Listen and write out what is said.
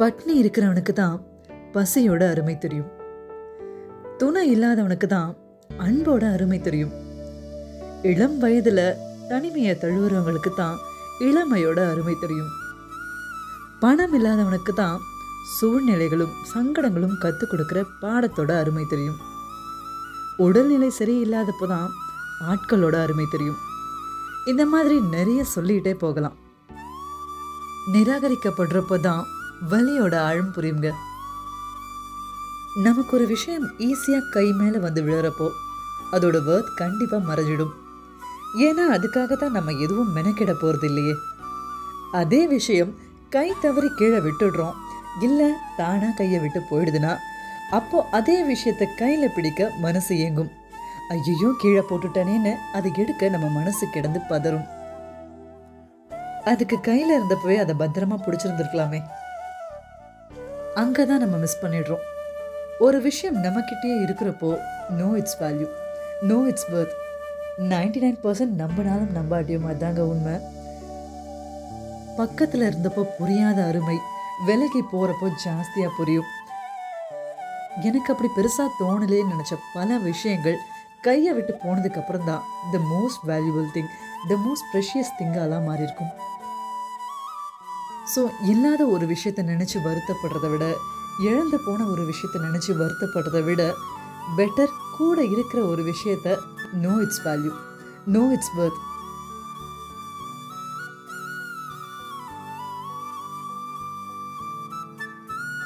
பட்னி இருக்கிறவனுக்கு தான் பசியோட அருமை தெரியும். துணை இல்லாதவனுக்கு தான் அன்போட அருமை தெரியும். இளம் வயதுல தனிமையை தழுவுறவங்களுக்கு தான் இளமையோட அருமை தெரியும். பணம் இல்லாதவனுக்கு தான் சூழ்நிலைகளும் சங்கடங்களும் கற்றுக் கொடுக்குற பாடத்தோட அருமை தெரியும். உடல்நிலை சரியில்லாதப்போ தான் ஆட்களோட அருமை தெரியும். இந்த மாதிரி நிறைய சொல்லிக்கிட்டே போகலாம். நிராகரிக்கப்படுறப்போ தான் வலியோட ஆழம் புரியுங்க. நமக்கு ஒரு விஷயம் ஈஸியாக கை மேலே வந்து விழுறப்போ அதோட வேர்த் கண்டிப்பாக மறைஞ்சிடும். ஏன்னா அதுக்காக தான் நம்ம எதுவும் மெனக்கிட போகிறது இல்லையே அதே விஷயம் கை தவறி கீழே விட்டுடுறோம் இல்லை தானாக கையை விட்டு போயிடுதுன்னா அப்போ அதே விஷயத்தை கையில் பிடிக்க மனசு இயங்கும் ஐயோ கீழே போட்டுட்டேனேன்னு அதை எடுக்க நம்ம மனசு கிடந்து பதறும். அதுக்கு கையில் இருந்தப்பவே அதை பத்திரமா பிடிச்சிருந்துருக்கலாமே. அங்கே தான் நம்ம மிஸ் பண்ணிடுறோம். ஒரு விஷயம் நம்மக்கிட்டே இருக்கிறப்போ know its value know its worth ninety nine percent நம்பினாலும் நம்பாட்டியும் அதாங்க உண்மை. பக்கத்தில் இருந்தப்போ புரியாத அருமை விலகி போகிறப்போ ஜாஸ்தியாக புரியும். எனக்கு அப்படி பெருசாக தோணலேன்னு நினச்ச பல விஷயங்கள் கையை விட்டு போனதுக்கப்புறம் தான் the most valuable thing the most precious திங்காலாம் மாறியிருக்கும். இருக்கும் ஸோ இல்லாத ஒரு விஷயத்தை நினச்சி வருத்தப்படுறதை விட இழந்து போன ஒரு விஷயத்தை நினச்சி வருத்தப்படுறதை விட பெட்டர் கூட இருக்கிற ஒரு விஷயத்த know its value know its worth